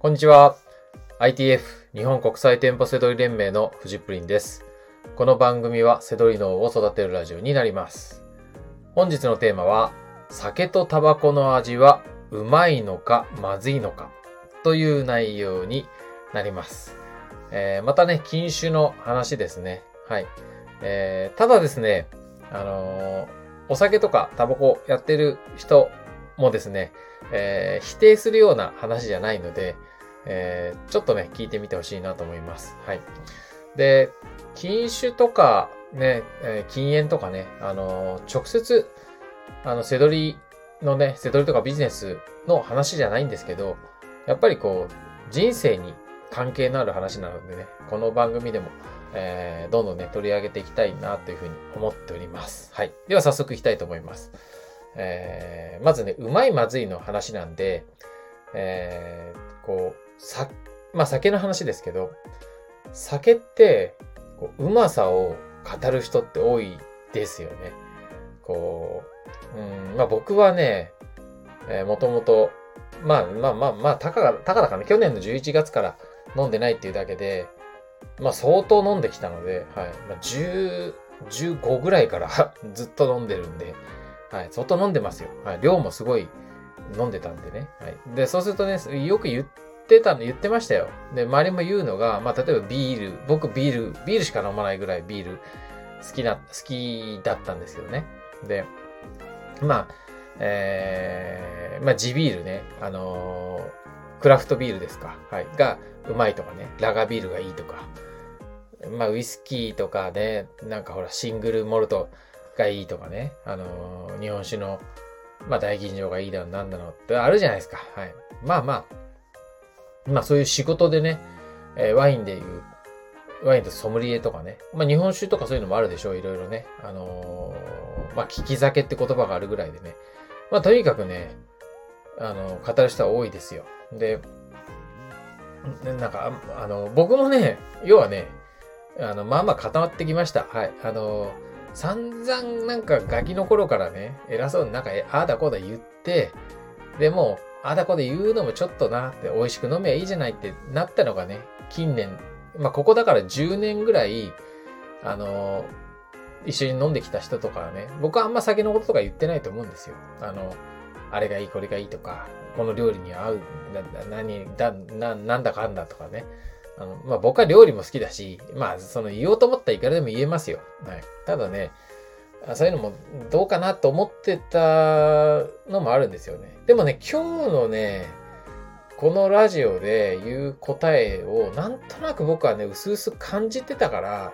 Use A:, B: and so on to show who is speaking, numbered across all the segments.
A: こんにちは。ITF 日本国際店舗セドリ連盟のフジプリンです。この番組はセドリ脳を育てるラジオになります。本日のテーマは、酒とタバコの味はうまいのかまずいのかという内容になります。えーまたね、禁酒の話ですね。はい。えーただですね、あのーお酒とかタバコやってる人もですね、えー否定するような話じゃないので、えーちょっとね、聞いてみてほしいなと思います。はい。で、禁酒とかね、えー禁煙とかね、あのー直接、あの、セドリのね、セドリとかビジネスの話じゃないんですけど、やっぱりこう、人生に関係のある話なのでね、この番組でも、えーどんどんね、取り上げていきたいなというふうに思っております。はい。では早速いきたいと思います。えーまずね、うまいまずいの話なんで、えーこう、さ、まあ酒の話ですけど、酒って、こう、うまさを語る人って多いですよね。こう、うん、まあ僕はね、えーもともと、まあまあまあまあ、たかが、たかだかね、去年の11月から飲んでないっていうだけで、まあ相当飲んできたので、はい。まあ10、15ぐらいから ずっと飲んでるんで、はい。相当飲んでますよ。はい。量もすごい飲んでたんでね。はい。で、そうするとね、よく言ってたの、言ってましたよ。で、周りも言うのが、まあ例えばビール、僕ビール、ビールしか飲まないぐらいビール好きな、好きだったんですよね。で、まあ、えー、まあ地ビールね、あのークラフトビールですか。はい。が、うまいとかね、ラガビールがいいとか、まあ、ウイスキーとかね、なんかほら、シングルモルトがいいとかね、あのー日本酒の、まあ、大吟醸がいいだの、なんだのってあるじゃないですか。はい。まあまあ、まあ、そういう仕事でね、えーワインでいう、ワインとソムリエとかね、まあ、日本酒とかそういうのもあるでしょう、いろいろね。あのーまあ、聞き酒って言葉があるぐらいでね。まあ、とにかくね、あの、語る人は多いですよ。で、なんか、あの、僕もね、要はね、あの、まあまあ固まってきました。はい。あの、散々なんかガキの頃からね、偉そうになんか、ああだこうだ言って、でも、ああだこうだ言うのもちょっとなって、美味しく飲めばいいじゃないってなったのがね、近年、まあここだから10年ぐらい、あの、一緒に飲んできた人とかはね、僕はあんま酒のこととか言ってないと思うんですよ。あの、あれがいい、これがいいとか、この料理に合う、だ、だ何、だ、な、なんだかんだとかね。あの、まあ、僕は料理も好きだし、まあ、その言おうと思ったらいくらでも言えますよ。はい。ただね、そういうのもどうかなと思ってたのもあるんですよね。でもね、今日のね、このラジオで言う答えをなんとなく僕はね、薄々感じてたから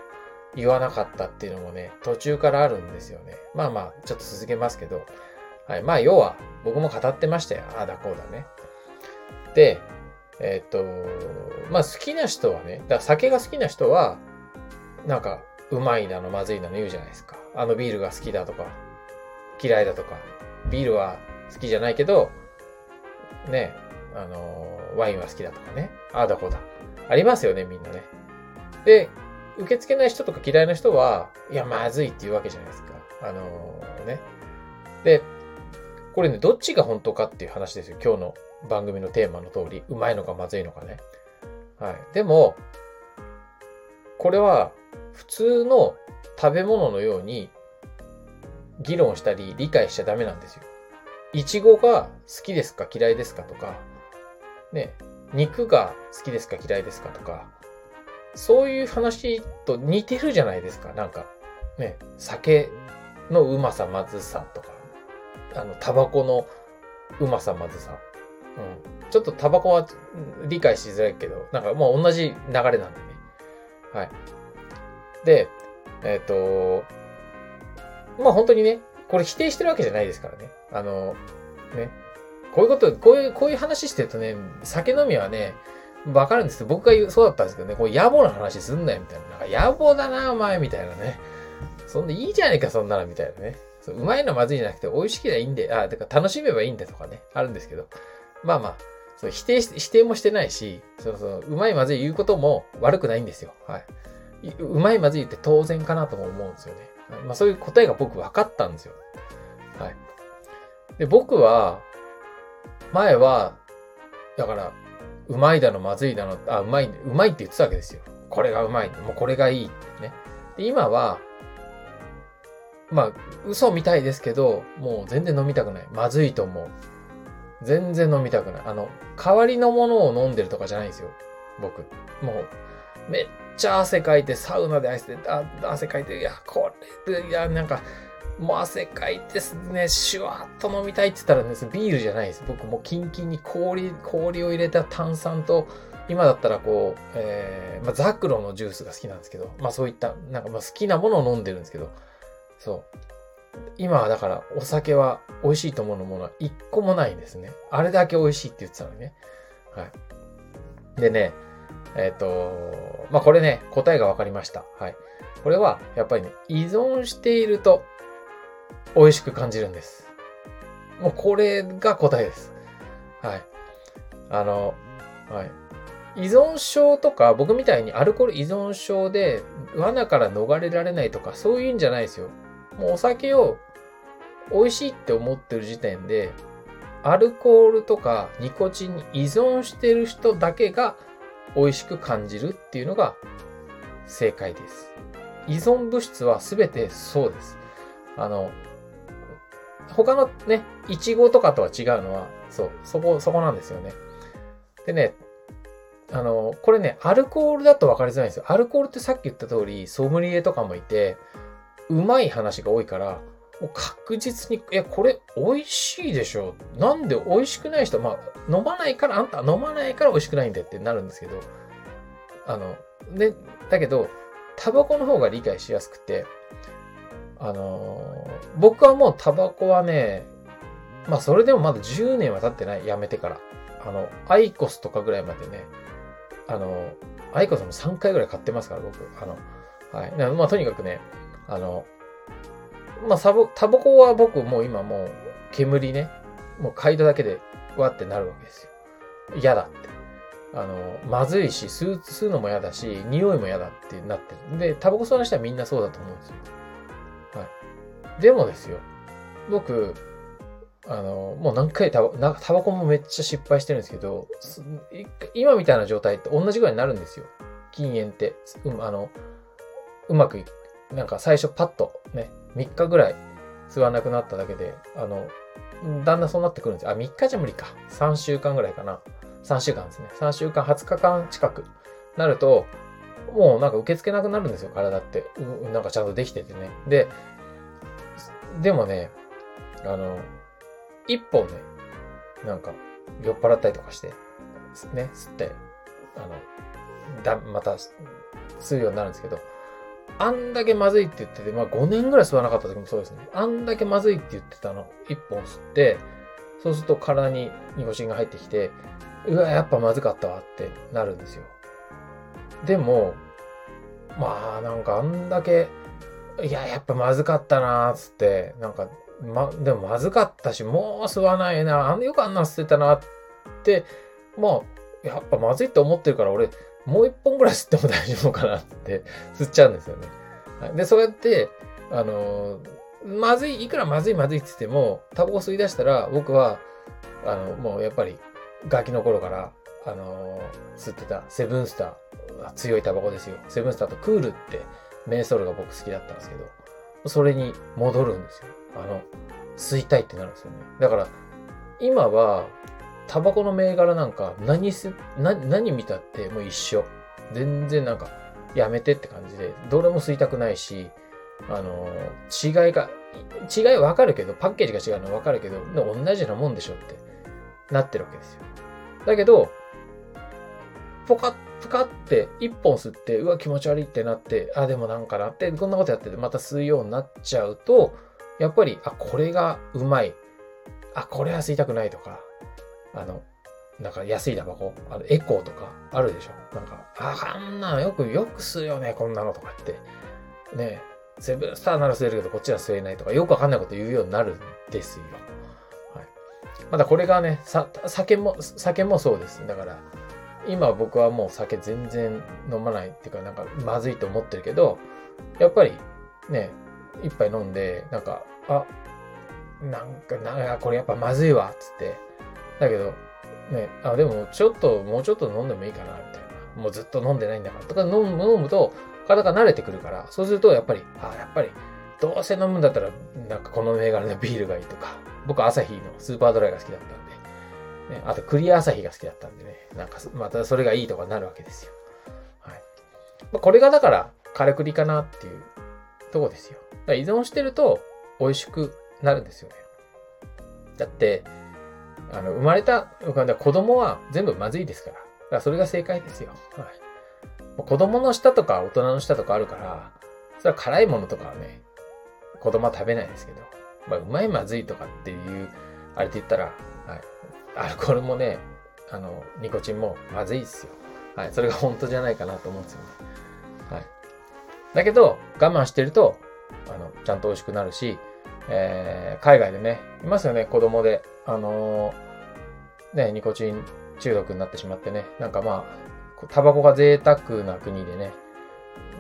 A: 言わなかったっていうのもね、途中からあるんですよね。まあまあ、ちょっと続けますけど。はい。まあ、要は、僕も語ってましたよ。ああだこうだね。で、えっ、と、まあ好きな人はね、だ酒が好きな人は、なんか、うまいなの、まずいなの言うじゃないですか。あのビールが好きだとか、嫌いだとか、ビールは好きじゃないけど、ね、あの、ワインは好きだとかね。ああだこうだ。ありますよね、みんなね。で、受け付けない人とか嫌いな人は、いや、まずいって言うわけじゃないですか。あのね。で、これね、どっちが本当かっていう話ですよ。今日の番組のテーマの通り。うまいのかまずいのかね。はい。でも、これは普通の食べ物のように議論したり理解しちゃダメなんですよ。いちごが好きですか嫌いですかとか、ね、肉が好きですか嫌いですかとか、そういう話と似てるじゃないですか。なんか、ね、酒のうまさまずさとか、あの、タバコのうまさまずさ。うん。ちょっとタバコは理解しづらいけど、なんかもう同じ流れなんでね。はい。で、えっ、と、まあ本当にね、これ否定してるわけじゃないですからね。あの、ね。こういうこと、こういう、こういう話してるとね、酒飲みはね、わかるんですよ。僕が言う、そうだったんですけどね、こう野暮な話すんなよ、みたいな。なんか野暮だな、お前、みたいなね。そんないいじゃねえか、そんなの、みたいなね。ううまいのまずいじゃなくて、美味しければいいんで、あ、てか楽しめばいいんだとかね、あるんですけど。まあまあ、そう否定し、否定もしてないし、そうそう、うまいまずい言うことも悪くないんですよ。はい。うまいまずいって当然かなとも思うんですよね。まあそういう答えが僕分かったんですよ。はい。で、僕は、前は、だから、うまいだの、まずいだの、あ、うまい、うまいって言ってたわけですよ。これがうまい。もうこれがいいってね。で今は、まあ、嘘みたいですけど、もう全然飲みたくない。まずいと思う。全然飲みたくない。あの、代わりのものを飲んでるとかじゃないんですよ。僕。もう、めっちゃ汗かいて、サウナで汗て、あ汗かいて、いや、これで、いや、なんか、もう汗かいてすね、シュワッと飲みたいって言ったらね、ビールじゃないです。僕もうキンキンに氷、氷を入れた炭酸と、今だったらこう、えー、まあ、ザクロのジュースが好きなんですけど、まあそういった、なんかまあ好きなものを飲んでるんですけど、そう。今はだからお酒は美味しいと思うものは一個もないんですね。あれだけ美味しいって言ってたのにね。はい。でね、えっ、ー、と、まあ、これね、答えが分かりました。はい。これは、やっぱりね、依存していると美味しく感じるんです。もうこれが答えです。はい。あの、はい。依存症とか、僕みたいにアルコール依存症で罠から逃れられないとか、そういうんじゃないですよ。もうお酒を美味しいって思ってる時点で、アルコールとかニコチンに依存してる人だけが美味しく感じるっていうのが正解です。依存物質は全てそうです。あの、他のね、イチゴとかとは違うのは、そう、そこ、そこなんですよね。でね、あの、これね、アルコールだと分かりづらいんですよ。アルコールってさっき言った通り、ソムリエとかもいて、うまい話が多いから、もう確実に、え、これ美味しいでしょなんで美味しくない人、まあ、飲まないから、あんた飲まないから美味しくないんだってなるんですけど、あの、で、だけど、タバコの方が理解しやすくて、あの、僕はもうタバコはね、まあそれでもまだ10年は経ってない、やめてから。あの、アイコスとかぐらいまでね、あの、アイコスも3回ぐらい買ってますから、僕。あの、はい。まあとにかくね、あの、まあサボ、タバコは僕もう今もう煙ね、もう嗅いだだけでわってなるわけですよ。嫌だって。あの、まずいし、吸う、吸うのも嫌だし、匂いも嫌だってなってる。で、タバコ吸わない人はみんなそうだと思うんですよ。はい。でもですよ、僕、あの、もう何回タバタバコもめっちゃ失敗してるんですけど、今みたいな状態って同じぐらいになるんですよ。禁煙って。うん、あの、うまくいなんか最初パッとね、3日ぐらい吸わなくなっただけで、あの、だんだんそうなってくるんですよ。あ、3日じゃ無理か。3週間ぐらいかな。3週間ですね。3週間、20日間近くなると、もうなんか受け付けなくなるんですよ、体って。なんかちゃんとできててね。で、でもね、あの、一本ね、なんか酔っ払ったりとかして、ね、吸って、あの、だ、また吸うようになるんですけど、あんだけまずいって言ってて、まあ5年ぐらい吸わなかった時もそうですね。あんだけまずいって言ってたの、1本吸って、そうすると体にニコチンが入ってきて、うわ、やっぱまずかったわってなるんですよ。でも、まあなんかあんだけ、いや、やっぱまずかったなーつって、なんか、ま、でもまずかったし、もう吸わないな、あんよくあんな吸ってたなって、まあ、やっぱまずいって思ってるから俺、もう一本ぐらい吸っても大丈夫かなって吸っちゃうんですよね。で、そうやって、あの、まずい、いくらまずいまずいって言っても、タバコ吸い出したら、僕は、あの、もうやっぱり、ガキの頃から、あの、吸ってたセブンスター、強いタバコですよ。セブンスターとクールってメーソールが僕好きだったんですけど、それに戻るんですよ。あの、吸いたいってなるんですよね。だから、今は、タバコの銘柄なんか何す、な、何見たってもう一緒。全然なんか、やめてって感じで、どれも吸いたくないし、あの、違いが、違いわかるけど、パッケージが違うのはわかるけど、同じようなもんでしょってなってるわけですよ。だけど、ポカッ、ポカって一本吸って、うわ、気持ち悪いってなって、あ、でもなんかなって、こんなことやっててまた吸うようになっちゃうと、やっぱり、あ、これがうまい。あ、これは吸いたくないとか、あの、なんか安いタバコ、あのエコーとかあるでしょ？なんか、あ、あんなよく、よく吸うよね、こんなのとかって。ねセブンスターなら吸えるけど、こっちは吸えないとか、よくわかんないこと言うようになるんですよ。はい。まだこれがね、さ、酒も、酒もそうです。だから、今僕はもう酒全然飲まないっていうか、なんかまずいと思ってるけど、やっぱりね、一杯飲んで、なんか、あ、なんか、なんかこれやっぱまずいわ、つって。だけど、ね、あ、でもちょっと、もうちょっと飲んでもいいかな、みたいな。もうずっと飲んでないんだから。とか飲む飲むと、体が慣れてくるから、そうするとやっぱり、あ、やっぱり、どうせ飲むんだったら、なんかこの銘柄のビールがいいとか、僕朝日のスーパードライが好きだったんで、ね、あとクリア朝日が好きだったんでね、なんかまたそれがいいとかなるわけですよ。はい。まあ、これがだから、からくりかなっていうとこですよ。依存してると美味しくなるんですよね。だって、あの、生まれた、子供は全部まずいですから。だからそれが正解ですよ。はい。子供の舌とか大人の舌とかあるから、それは辛いものとかはね、子供は食べないですけど、まあ、うまいまずいとかっていう、あれって言ったら、はい。アルコールもね、あの、ニコチンもまずいっすよ。はい。それが本当じゃないかなと思うんですよね。はい。だけど、我慢してると、あの、ちゃんと美味しくなるし、えー、海外でね、いますよね、子供で。あの、ね、ニコチン中毒になってしまってね。なんかまあ、タバコが贅沢な国でね、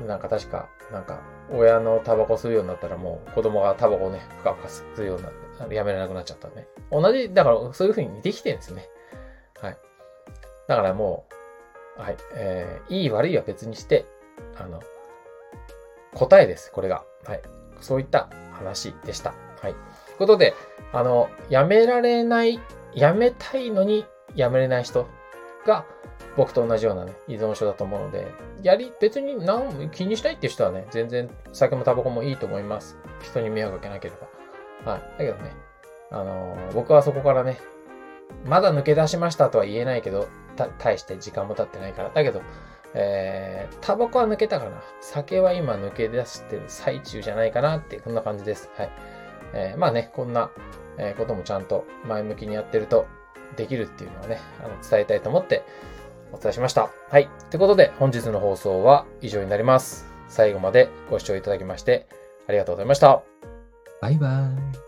A: なんか確か、なんか、親のタバコ吸うようになったらもう子供がタバコをね、ふかふか吸うようになって、やめられなくなっちゃったね。同じ、だからそういう風にできてるんですね。はい。だからもう、はい、えー、いい悪いは別にして、あの、答えです、これが。はい。そういった話でした。はい。ということで、あの、やめられない、やめたいのにやめれない人が、僕と同じようなね、依存症だと思うので、やり、別に何も気にしたいっていう人はね、全然酒もタバコもいいと思います。人に迷惑かけなければ。はい。だけどね、あのー、僕はそこからね、まだ抜け出しましたとは言えないけど、た、対して時間も経ってないから。だけど、えー、タバコは抜けたかな。酒は今抜け出してる最中じゃないかなって、こんな感じです。はい。えー、まあね、こんな、えこともちゃんと前向きにやってるとできるっていうのはね、あの伝えたいと思ってお伝えしました。はい。ということで、本日の放送は以上になります。最後までご視聴いただきましてありがとうございました。
B: バイバーイ。